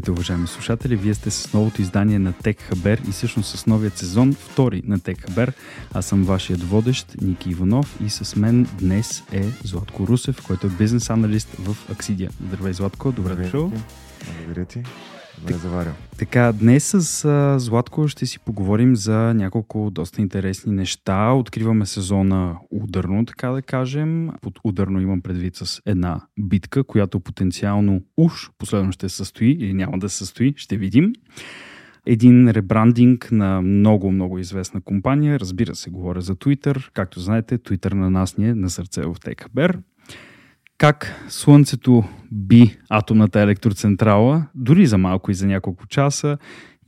Здравейте, уважаеми слушатели! Вие сте с новото издание на Tech Haber и всъщност с новият сезон, втори на Tech Haber. Аз съм вашият водещ, Ники Иванов и с мен днес е Златко Русев, който е бизнес аналист в Аксидия. Здравей, Златко! Добре дошъл! Благодаря ти! Добре заварил. Така, днес с а, Златко ще си поговорим за няколко доста интересни неща. Откриваме сезона ударно, така да кажем. Под ударно имам предвид с една битка, която потенциално уж последно ще се състои или няма да се състои, ще видим. Един ребрандинг на много, много известна компания. Разбира се, говоря за Twitter. Както знаете, Twitter на нас ни е на сърце в Текабер как Слънцето би атомната електроцентрала, дори за малко и за няколко часа,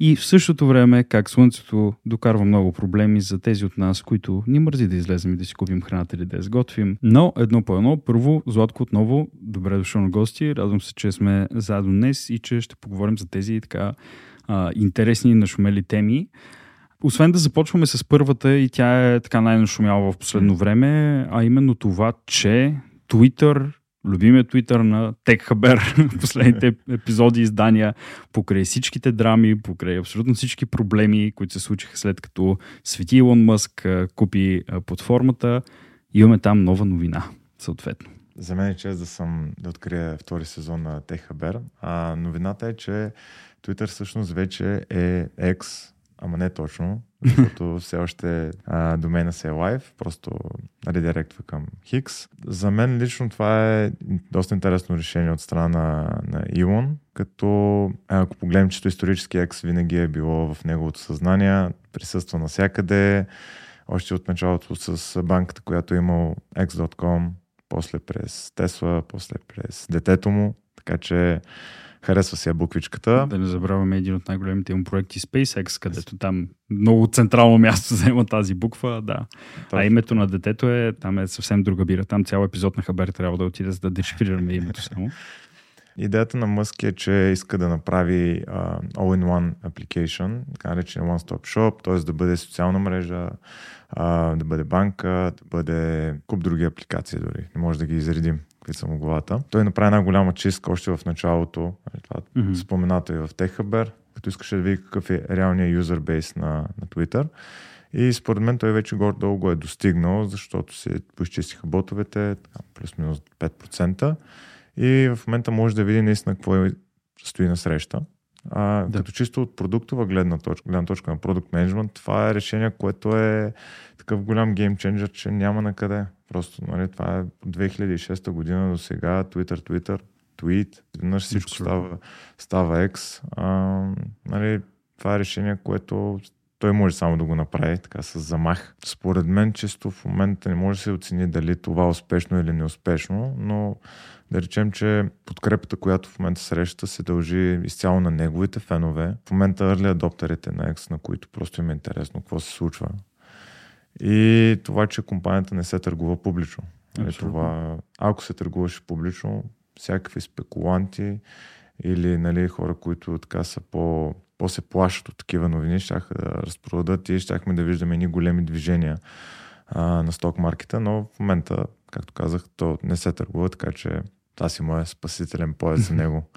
и в същото време как Слънцето докарва много проблеми за тези от нас, които ни мързи да излезем и да си купим храната или да я сготвим. Но едно по едно, първо, Златко отново, добре дошъл на гости. Радвам се, че сме заедно днес и че ще поговорим за тези така а, интересни и нашумели теми. Освен да започваме с първата и тя е така най-нашумяла в последно време, а именно това, че Twitter любимия твитър на TechHaber, последните епизоди, издания, покрай всичките драми, покрай абсолютно всички проблеми, които се случиха след като Свети Илон Мъск купи платформата. Имаме там нова новина, съответно. За мен е чест да съм да открия втори сезон на TechHaber. А новината е, че Twitter всъщност вече е екс ама не точно, защото все още а, домена се е лайв, просто редиректва към Хикс. За мен лично това е доста интересно решение от страна на, на Илон, като ако погледнем, че исторически екс винаги е било в неговото съзнание, присъства навсякъде, още от началото с банката, която е имал X.com, после през Тесла, после през детето му, така че харесва си я буквичката. Да не забравяме един от най-големите му проекти SpaceX, където там много централно място заема тази буква, да. Точно. А името на детето е, там е съвсем друга бира. Там цял епизод на Хабер трябва да отиде, за да дешифрираме името само. Идеята на Мъск е, че иска да направи uh, all-in-one application, така наречен one-stop shop, т.е. да бъде социална мрежа, uh, да бъде банка, да бъде куп други апликации дори. Не може да ги изредим какви са му главата. Той направи една голяма чистка още в началото. Нали, това mm-hmm. споменато и в Техабер, като искаше да види какъв е реалният юзер бейс на, на Twitter. И според мен той вече горе-долу го е достигнал, защото се поизчистиха ботовете, плюс-минус 5%. И в момента може да види наистина какво е, стои на среща. А, да. Като чисто от продуктова гледна точка, гледна точка на продукт менеджмент, това е решение, което е такъв голям геймченджер, че няма на къде. Просто, нали, това е от 2006 година до сега, Twitter, Twitter, tweet, веднъж всичко става, става X. А, нали, това е решение, което той може само да го направи така с замах. Според мен, чисто в момента не може да се оцени дали това е успешно или неуспешно, но да речем, че подкрепата, която в момента среща, се дължи изцяло на неговите фенове. В момента early адоптерите на X, на които просто им е интересно какво се случва. И това, че компанията не се търгува публично. Е, това, ако се търгуваше публично, всякакви спекуланти или нали, хора, които така са по, по-се плашат от такива новини, ще да разпродадат и щяхме да виждаме едни големи движения а, на сток маркета, но в момента, както казах, то не се търгува, така че това си моят спасителен пояс за него.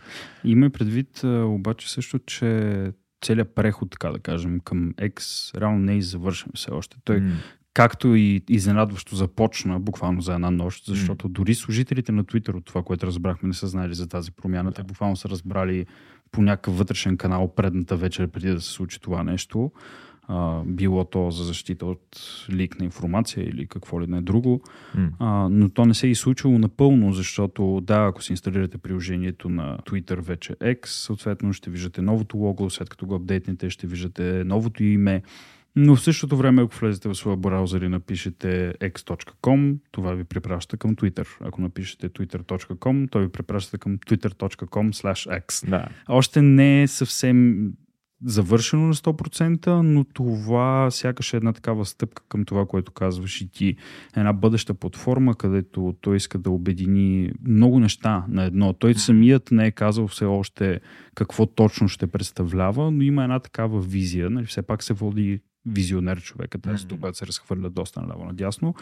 Има предвид обаче също, че целият преход, така да кажем, към X реално не е завършен все още. Той mm. както и изненадващо започна буквално за една нощ, защото mm. дори служителите на Twitter от това, което разбрахме, не са знали за тази промяна. Yeah. Те буквално са разбрали по някакъв вътрешен канал предната вечер преди да се случи това нещо а, било то за защита от лик на информация или какво ли не друго. Mm. А, но то не се е и случило напълно, защото да, ако си инсталирате приложението на Twitter вече X, съответно ще виждате новото лого, след като го апдейтнете ще виждате новото име. Но в същото време, ако влезете в своя браузър и напишете x.com, това ви препраща към Twitter. Ако напишете twitter.com, той ви препраща към twitter.com x. Да. Още не е съвсем завършено на 100%, но това сякаш е една такава стъпка към това, което казваш и ти. Една бъдеща платформа, където той иска да обедини много неща на едно. Той самият не е казал все още какво точно ще представлява, но има една такава визия. Нали, все пак се води визионер човека, т.е. mm-hmm. когато се разхвърля доста наляво надясно.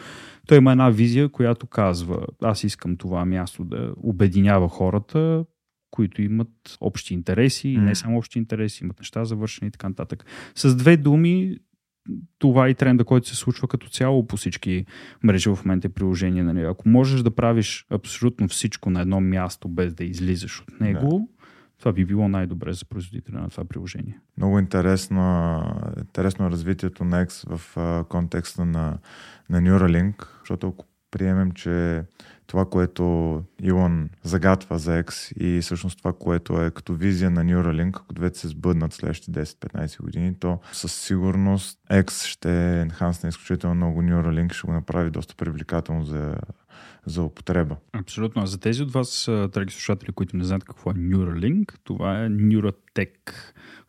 Той има една визия, която казва, аз искам това място да обединява хората, които имат общи интереси, и М. не само общи интереси, имат неща завършени и така нататък. С две думи, това е и тренда, който се случва като цяло по всички мрежи в момента и приложения. Нали? Ако можеш да правиш абсолютно всичко на едно място, без да излизаш от него, това би било най-добре за производителя на това приложение. Много интересно, интересно развитието на X в контекста на, на Neuralink, защото ако приемем, че това, което Илон загатва за X и всъщност това, което е като визия на Neuralink, ако двете се сбъднат следващите 10-15 години, то със сигурност X ще енхансне изключително много Neuralink, ще го направи доста привлекателно за, за употреба. Абсолютно. А за тези от вас, драги слушатели, които не знаят какво е Neuralink, това е Neurotech,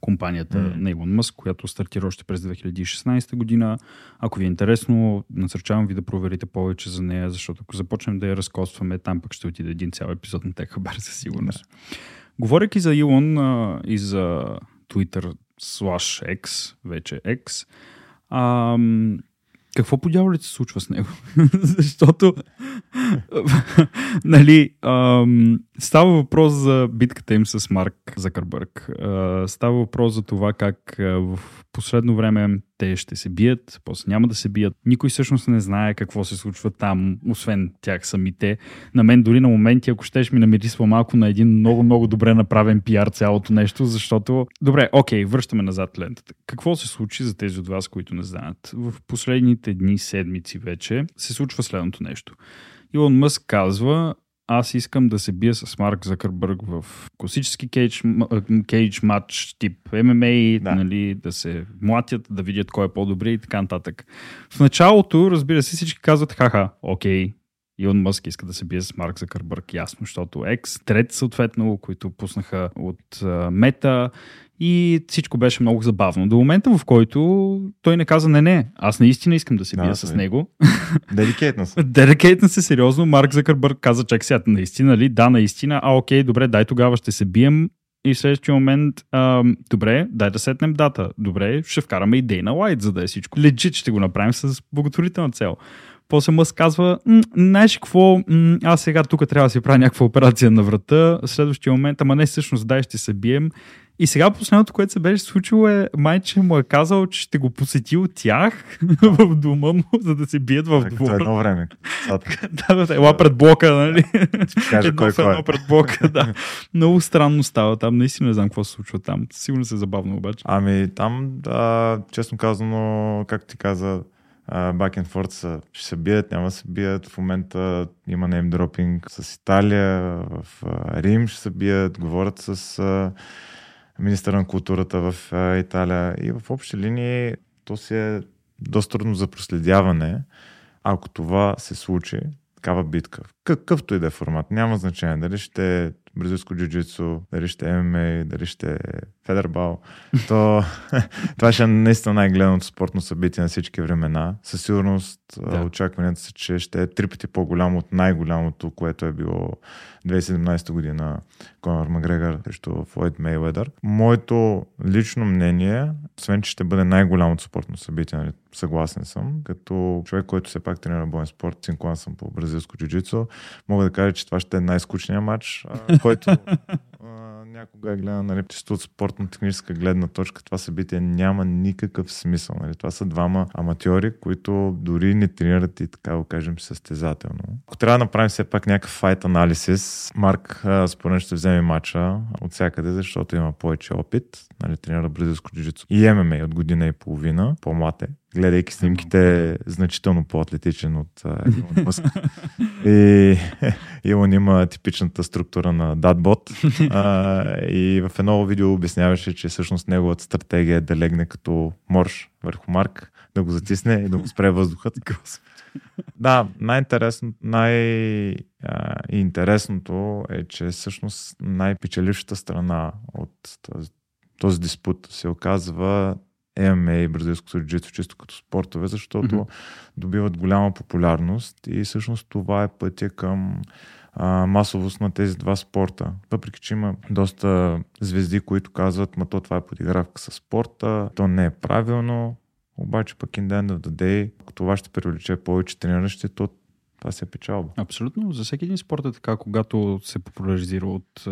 компанията М. на Илон Мъск, която стартира още през 2016 година. Ако ви е интересно, насърчавам ви да проверите повече за нея, защото ако започнем да я разкосваме, там пък ще отиде един цял епизод на Tech Хабар със сигурност. Говорейки за Илон а, и за Twitter slash X, вече X, ам, какво по дяволите се случва с него? Защото нали, ам, става въпрос за битката им с Марк Закърбърг. А, става въпрос за това как в последно време те ще се бият, после няма да се бият. Никой всъщност не знае какво се случва там, освен тях самите. На мен дори на моменти, ако щеш, ми намирисва малко на един много-много добре направен пиар цялото нещо, защото... Добре, окей, връщаме назад лентата. Какво се случи за тези от вас, които не знаят? В последните дни, седмици вече се случва следното нещо. Илон Мъск казва, аз искам да се бия с Марк Закърбърг в класически кейдж, кейдж матч тип ММА, Да. Нали, да се млатят, да видят кой е по-добре и така нататък. В началото, разбира се, всички казват, хаха, окей, Илон Мъск иска да се бие с Марк Закърбърг, ясно, защото X, Тред съответно, които пуснаха от Мета и всичко беше много забавно. До момента, в който той не каза, не, не, аз наистина искам да се бия да, с него. Дедикейтна се. Дедикейтна се сериозно. Марк Закърбърг каза, чак сега, наистина ли? Да, наистина. А, окей, добре, дай тогава ще се бием. И в следващия момент, ам, добре, дай да сетнем дата. Добре, ще вкараме и Дейна Лайт, за да е всичко. Легит ще го направим с благотворителна цел. После Мъск казва, «М, знаеш какво, М, аз сега тук трябва да си правя някаква операция на врата. Следващия момент, ама не всъщност, дай ще се бием. И сега последното, което се беше случило е, майче му е казал, че ще го посети от тях в дома му, за да се бият в Като двора. едно време. Да, да, да, ела пред блока, нали? Кажа едно кой едно кой е. пред блока, да. Много странно става там, наистина не знам какво се случва там. Сигурно се е забавно обаче. Ами там, а, честно казано, както ти каза, back and forth са, ще се бият, няма да се бият. В момента има неймдропинг с Италия, в Рим ще се бият, говорят с а, министъра на културата в Италия и в общи линии то си е доста трудно за проследяване, ако това се случи, такава битка. Какъвто и да е формат, няма значение дали ще е бразилско джуджицу, дали ще е ММА, дали ще е федербал, то това ще е наистина най-гледаното спортно събитие на всички времена. Със сигурност Да. очакванията са, че ще е три пъти по-голямо от най-голямото, което е било 2017 година Конор Макгрегор срещу Флойд Мейведър. Моето лично мнение, освен че ще бъде най-голямото спортно събитие, нали, съгласен съм, като човек, който все пак тренира боен спорт, цинклан съм по бразилско джуджицу, мога да кажа, че това ще е най-скучният матч, а, който а, някога е гледан, нали, чисто от спортно-техническа гледна точка, това събитие няма никакъв смисъл. Нали. Това са двама аматьори, които дори не тренират и така го кажем състезателно. Ако трябва да направим все пак някакъв файт анализис, Марк според ще вземе матча от всякъде, защото има повече опит. Нали, тренира бразилско джуджицу и ММА от година и половина, по-млад е. Гледайки снимките, значително по-атлетичен от Илон Мъск. И Илон има типичната структура на датбот. И в едно видео обясняваше, че всъщност неговата стратегия е да легне като морж върху Марк, да го затисне и да го спре въздухът. Да, най-интересно, най-интересното е, че всъщност най-печелившата страна от този диспут се оказва ММА и бразилското джуджитсу чисто като спортове, защото Мгм. добиват голяма популярност и всъщност това е пътя към а, масовост на тези два спорта. Въпреки, че има доста звезди, които казват, ма то това е подигравка с спорта, то не е правилно, обаче пък in the end of the day, ако това ще привлече повече трениращи, то това се е печалба. Абсолютно. За всеки един спорт е така, когато се популяризира от е,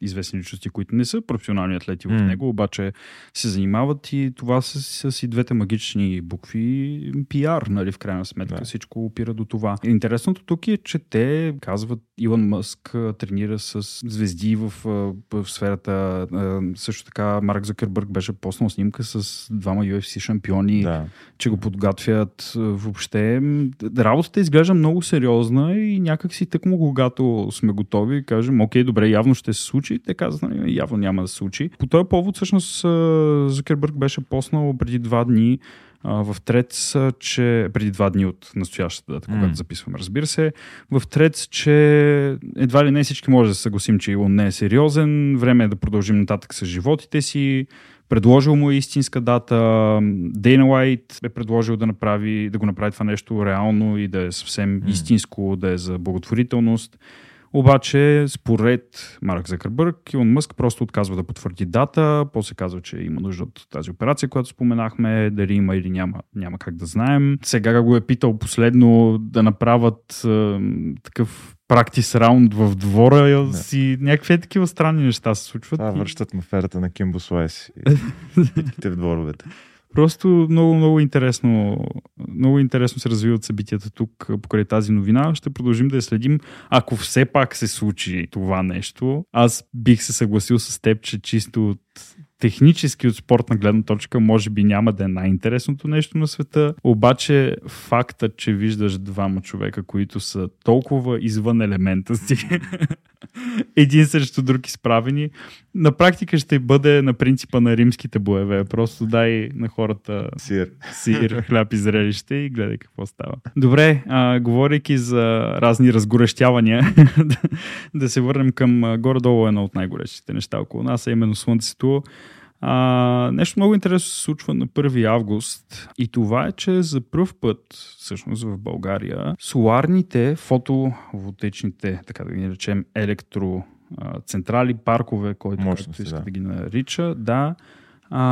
известни личности, които не са професионални атлети mm. в него, обаче се занимават и това са, са си двете магични букви пиар, нали, в крайна сметка. Да. Всичко опира до това. Интересното тук е, че те казват, Илон Мъск тренира с звезди в, в сферата. Също така Марк Закърбърг беше поснал снимка с двама UFC шампиони, да. че го подготвят въобще. Работата изглежда много сериозна и някак си тъкмо, когато сме готови, кажем, окей, добре, явно ще се случи. Те казват, нали, явно няма да се случи. По този повод, всъщност, Закърбърг беше поснал преди два дни в Трец, че преди два дни от настоящата дата, когато mm. записваме, разбира се, в Трец, че едва ли не всички може да се съгласим, че Илон не е сериозен, време е да продължим нататък с животите си, предложил му е истинска дата, Дейна Уайт е предложил да, направи, да го направи това нещо реално и да е съвсем mm. истинско, да е за благотворителност. Обаче, според Марк Закърбърг, Илон Мъск просто отказва да потвърди дата, после казва, че има нужда от тази операция, която споменахме, дали има или няма, няма как да знаем. Сега го е питал последно да направят е, такъв практис раунд в двора да. си. Някакви такива странни неща се случват. Това връщат аферата на Кимбо Суайс и в дворовете. Просто много, много интересно, много интересно се развиват събитията тук покрай тази новина. Ще продължим да я следим. Ако все пак се случи това нещо, аз бих се съгласил с теб, че чисто от технически от спортна гледна точка може би няма да е най-интересното нещо на света, обаче факта, че виждаш двама човека, които са толкова извън елемента си, един срещу друг изправени, на практика ще бъде на принципа на римските боеве. Просто дай на хората сир, сир хляб и зрелище и гледай какво става. Добре, а, говорейки за разни разгорещявания, да се върнем към горе-долу едно от най-горещите неща около нас, а именно Слънцето. А, нещо много интересно се случва на 1 август и това е, че за първ път, всъщност в България, соларните фотоволтечните, така да ги наречем, електроцентрали, паркове, който Мощности, иска да. да ги нарича, да, а,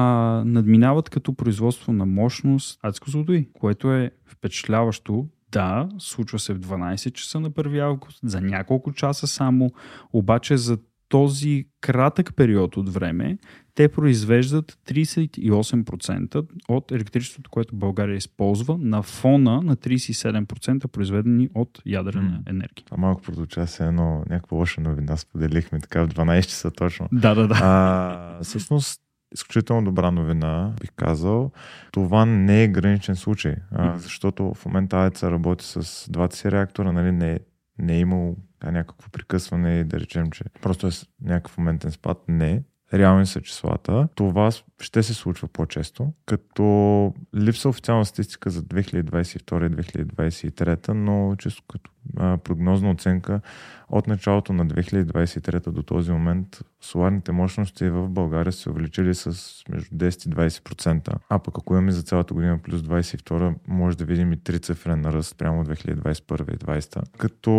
надминават като производство на мощност адско злодои, което е впечатляващо. Да, случва се в 12 часа на 1 август, за няколко часа само, обаче за този кратък период от време те произвеждат 38% от електричеството, което България използва на фона на 37% произведени от ядрена енергия. А малко продължава се едно някаква лоша новина, споделихме така в 12 часа точно. Да, да, да. А, всъщност, изключително добра новина, бих казал. Това не е граничен случай, а, защото в момента АЕЦа работи с двата си реактора, нали, не, не е имало някакво прекъсване и да речем, че просто е някакъв моментен спад. Не реални са числата. Това ще се случва по-често, като липса официална статистика за 2022 2023, но често като а, прогнозна оценка от началото на 2023 до този момент соларните мощности в България се увеличили с между 10 и 20%. А пък ако имаме за цялата година плюс 22, може да видим и трицифрен ръст прямо 2021 и 2020. Като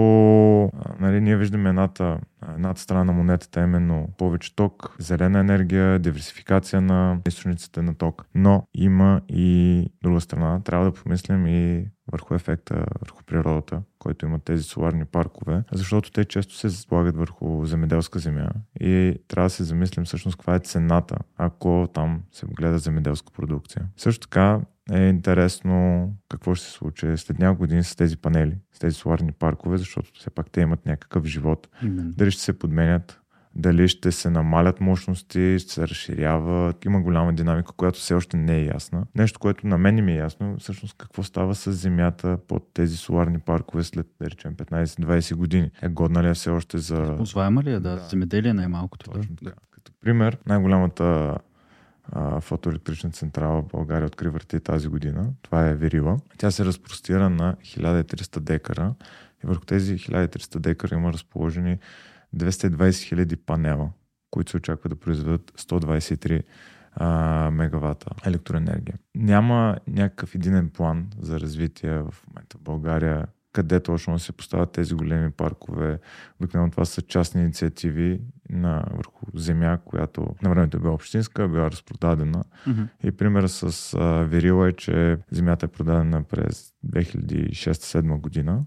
нали, ние виждаме едната, едната страна на монетата, именно повече ток, зелена енергия, диверсификация на източниците на ток. Но има и друга страна. Трябва да помислим и върху ефекта върху природата, който имат тези соларни паркове, защото те често се слагат върху земеделска земя и трябва да се замислим всъщност каква е цената, ако там се гледа земеделска продукция. Също така е интересно какво ще се случи след няколко години с тези панели, с тези соларни паркове, защото все пак те имат някакъв живот. Именно. Дали ще се подменят, дали ще се намалят мощности, ще се разширяват. Има голяма динамика, която все още не е ясна. Нещо, което на мен ми е ясно, всъщност какво става с земята под тези соларни паркове след, да речем, 15-20 години. Е годна ли е все още за... Позваема ли е, да, да. земеделие най-малкото. Точно да. Като пример, най-голямата а, фотоелектрична централа в България откри върти тази година. Това е Верила. Тя се разпростира на 1300 декара и върху тези 1300 декара има разположени 220 хиляди панела, които се очаква да произведат 123 а, мегавата електроенергия. Няма някакъв единен план за развитие в момента в България, къде точно се поставят тези големи паркове. Обикновено това са частни инициативи на върху земя, която на времето е била общинска, била разпродадена. Mm-hmm. И пример с а, Верила е, че земята е продадена през 2006-2007 година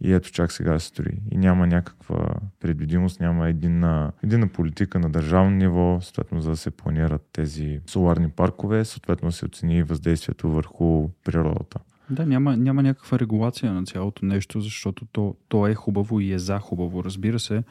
И ето чак сега се строи. И няма някаква предвидимост, няма единна, единна политика на държавно ниво, съответно за да се планират тези соларни паркове, съответно се оцени въздействието върху природата. Да, няма, няма някаква регулация на цялото нещо, защото то, то е хубаво и е за хубаво, разбира се,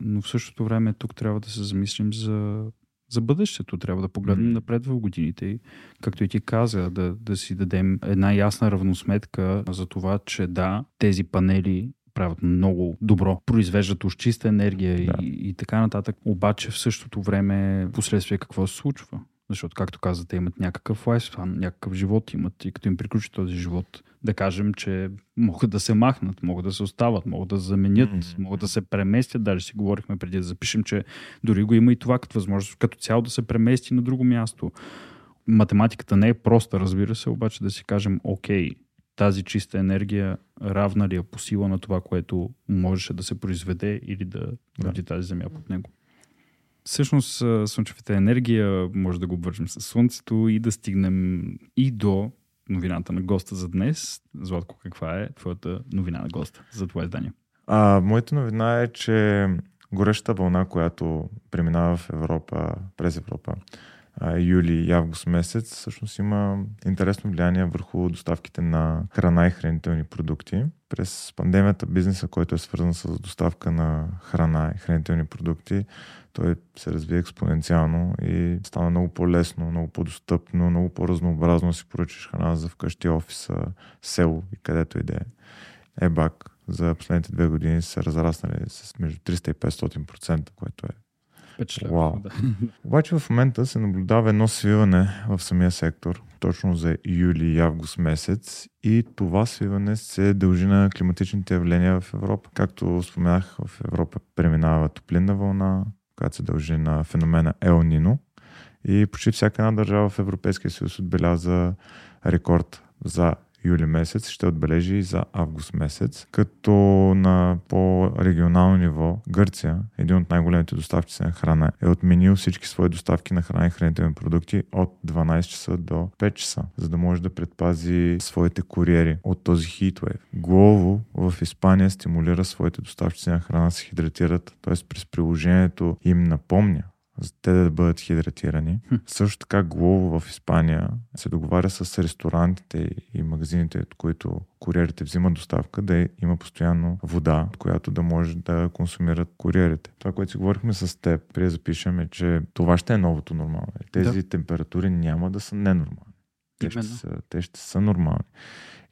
но в същото време тук трябва да се замислим за, за бъдещето. Трябва да погледнем напред в годините и, както и ти каза, да, да си дадем една ясна равносметка за това, че да, тези панели правят много добро, произвеждат уж чиста енергия да. и, и така нататък. Обаче в същото време последствие какво се случва? Защото, както казате, имат някакъв лайфспан, някакъв живот имат и като им приключи този живот, да кажем, че могат да се махнат, могат да се остават, могат да заменят, mm-hmm. могат да се преместят. Даже си говорихме преди да запишем, че дори го има и това като възможност, като цяло да се премести на друго място. Математиката не е проста, разбира се, обаче да си кажем, окей, тази чиста енергия равна ли е по сила на това, което можеше да се произведе или да роди да. тази земя под него. Всъщност слънчевата енергия може да го обвържем с Слънцето и да стигнем и до новината на госта за днес. Златко, каква е твоята новина на госта за това издание? А, моята новина е, че горещата вълна, която преминава в Европа, през Европа, юли и август месец, всъщност има интересно влияние върху доставките на храна и хранителни продукти. През пандемията бизнеса, който е свързан с доставка на храна и хранителни продукти, той се разви експоненциално и стана много по-лесно, много по-достъпно, много по-разнообразно си поръчаш храна за вкъщи, офиса, село и където и да е. Ебак за последните две години са разраснали с между 300 и 500%, което е Впечатлява. Вау. Да. Обаче в момента се наблюдава едно свиване в самия сектор, точно за юли и август месец и това свиване се дължи на климатичните явления в Европа. Както споменах, в Европа преминава топлинна вълна, която се дължи на феномена Ел Нино и почти всяка една държава в Европейския съюз отбеляза рекорд за юли месец, ще отбележи и за август месец, като на по-регионално ниво Гърция, един от най-големите доставчици на храна, е отменил всички свои доставки на храна и хранителни продукти от 12 часа до 5 часа, за да може да предпази своите куриери от този хитвейв. Глово в Испания стимулира своите доставчици на храна да се хидратират, т.е. през приложението им напомня за те да бъдат хидратирани. Хм. Също така Глово в Испания се договаря с ресторантите и магазините, от които куриерите взимат доставка, да има постоянно вода, която да може да консумират куриерите. Това, което си говорихме с теб, при запишем е, че това ще е новото нормално. Тези да. температури няма да са ненормални. Те ще, са, те ще са нормални.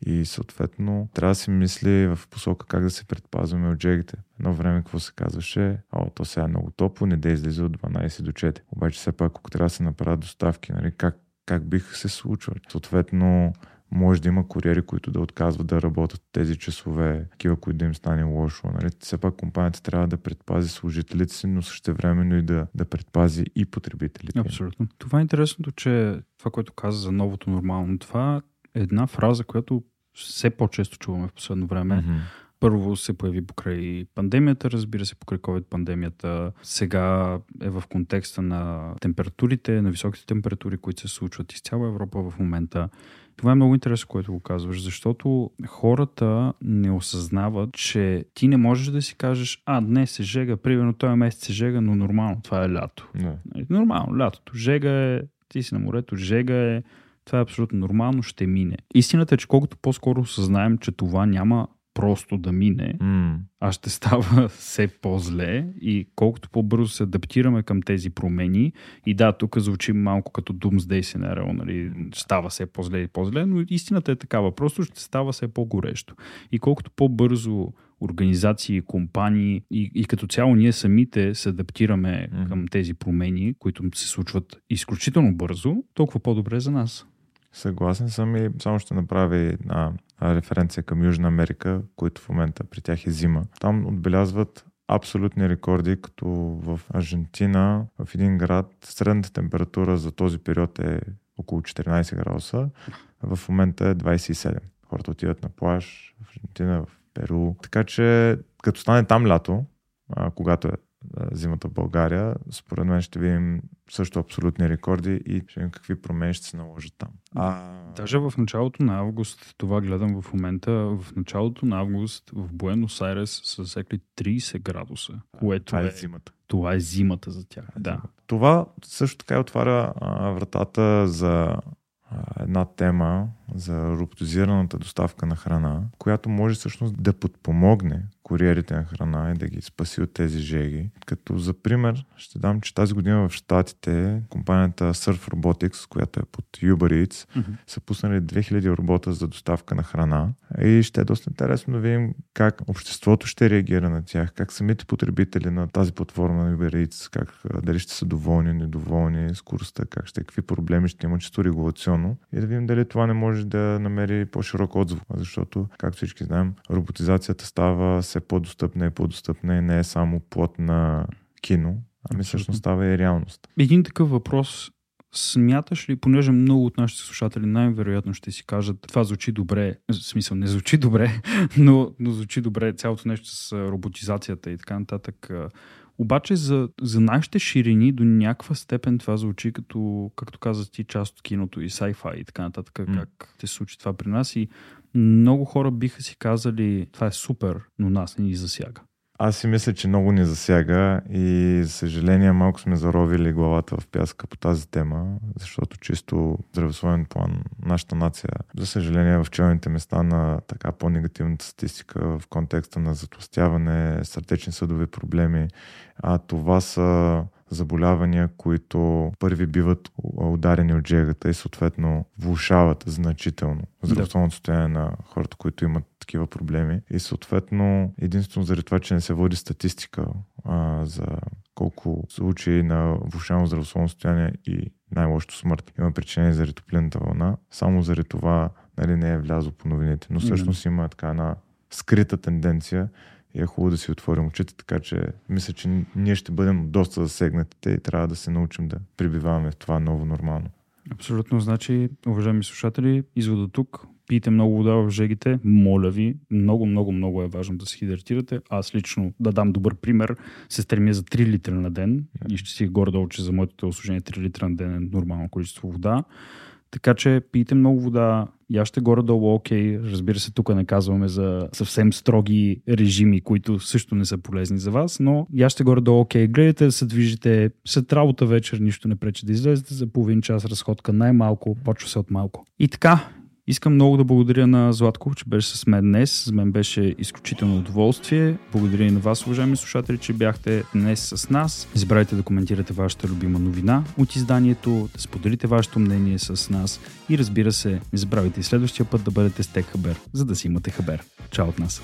И съответно трябва да се мисли в посока как да се предпазваме от джегите. Едно време какво се казваше, а то сега е много топло, не да излезе от 12 до 4. Обаче все пак, ако трябва да се направят доставки, нали, как, как бих се случвали? Съответно, може да има куриери, които да отказват да работят тези часове, такива, които да им стане лошо. Нали? Все пак компанията трябва да предпази служителите си, но също времено и да, да предпази и потребителите. Абсолютно. Това е интересното, че това, което каза за новото нормално, това една фраза, която все по-често чуваме в последно време. Mm-hmm. Първо се появи покрай пандемията, разбира се, покрай COVID-пандемията. Сега е в контекста на температурите, на високите температури, които се случват из цяла Европа в момента. Това е много интересно, което го казваш, защото хората не осъзнават, че ти не можеш да си кажеш, а, днес се жега, примерно този месец се жега, но нормално, това е лято. Не. Нормално, лятото. Жега е, ти си на морето, жега е, това е абсолютно нормално, ще мине. Истината е, че колкото по-скоро осъзнаем, че това няма просто да мине, mm. а ще става все по-зле и колкото по-бързо се адаптираме към тези промени и да, тук звучи малко като Doomsday сценарио, нали, става все по-зле и по-зле, но истината е такава, просто ще става все по-горещо. И колкото по-бързо организации, компании и, и като цяло ние самите се адаптираме mm. към тези промени, които се случват изключително бързо, толкова по-добре за нас. Съгласен съм и само ще направя една референция към Южна Америка, които в момента при тях е зима. Там отбелязват абсолютни рекорди, като в Аржентина, в един град, средната температура за този период е около 14 градуса, в момента е 27. Хората отиват на плаж в Аржентина, в Перу. Така че, като стане там лято, когато е зимата в България, според мен ще видим също абсолютни рекорди и ще видим какви промени ще се наложат там. А... Даже в началото на август, това гледам в момента, в началото на август в Буенос Айрес са засекли 30 градуса, което това е, е зимата. Това е зимата за тях, да. Това също така отваря а, вратата за една тема за роботизираната доставка на храна, която може всъщност да подпомогне куриерите на храна и да ги спаси от тези жеги. Като за пример ще дам, че тази година в Штатите компанията Surf Robotics, която е под Uber Eats, mm-hmm. са пуснали 2000 робота за доставка на храна и ще е доста интересно да видим как обществото ще реагира на тях, как самите потребители на тази платформа на Uber Eats, как, дали ще са доволни, недоволни, скоростта, как ще, какви проблеми ще има чисто регулационно и да видим дали това не може да намери по-широк отзвук, защото, както всички знаем, роботизацията става все по-достъпна и по-достъпна и не е само плод на кино, ами всъщност става и реалност. Един такъв въпрос Смяташ ли, понеже много от нашите слушатели най-вероятно ще си кажат, това звучи добре, в смисъл не звучи добре, но, но звучи добре цялото нещо с роботизацията и така нататък. Обаче за, за нашите ширини до някаква степен това звучи като, както каза ти, част от киното и sci-fi и така нататък, mm. как се случи това при нас и много хора биха си казали това е супер, но нас не ни засяга. Аз си мисля, че много ни засяга и за съжаление малко сме заровили главата в пяска по тази тема, защото чисто здравословен план. Нашата нация, за съжаление в челните места на така по-негативната статистика в контекста на затластяване, сърдечни съдови проблеми, а това са заболявания, които първи биват ударени от жегата и съответно влушават значително здравословното състояние на хората, които имат такива проблеми. И съответно, единствено заради това, че не се води статистика а, за колко случаи на влушено здравословно състояние и най-лошото смърт има причини заради топлинната вълна, само заради това нали, не е влязло по новините. Но всъщност има така една скрита тенденция и е хубаво да си отворим очите, така че мисля, че ние ще бъдем доста засегнатите и трябва да се научим да прибиваваме в това ново нормално. Абсолютно. Значи, уважаеми слушатели, извода тук. Пийте много вода в жегите. Моля ви, много, много, много е важно да се хидратирате. Аз лично, да дам добър пример, се стремя за 3 литра на ден и ще си горе-долу, че за моето осложнение 3 литра на ден е нормално количество вода. Така че пийте много вода, я ще горе-долу окей. Разбира се, тук не казваме за съвсем строги режими, които също не са полезни за вас, но я ще горе-долу окей. Гледайте да се движите след работа вечер, нищо не пречи да излезете за половин час разходка най-малко, почва се от малко. И така, Искам много да благодаря на Златко, че беше с мен днес. За мен беше изключително удоволствие. Благодаря и на вас, уважаеми слушатели, че бяхте днес с нас. Не забравяйте да коментирате вашата любима новина от изданието, да споделите вашето мнение с нас и разбира се, не забравяйте и следващия път да бъдете с Тек Хабер, за да си имате хабер. Чао от нас!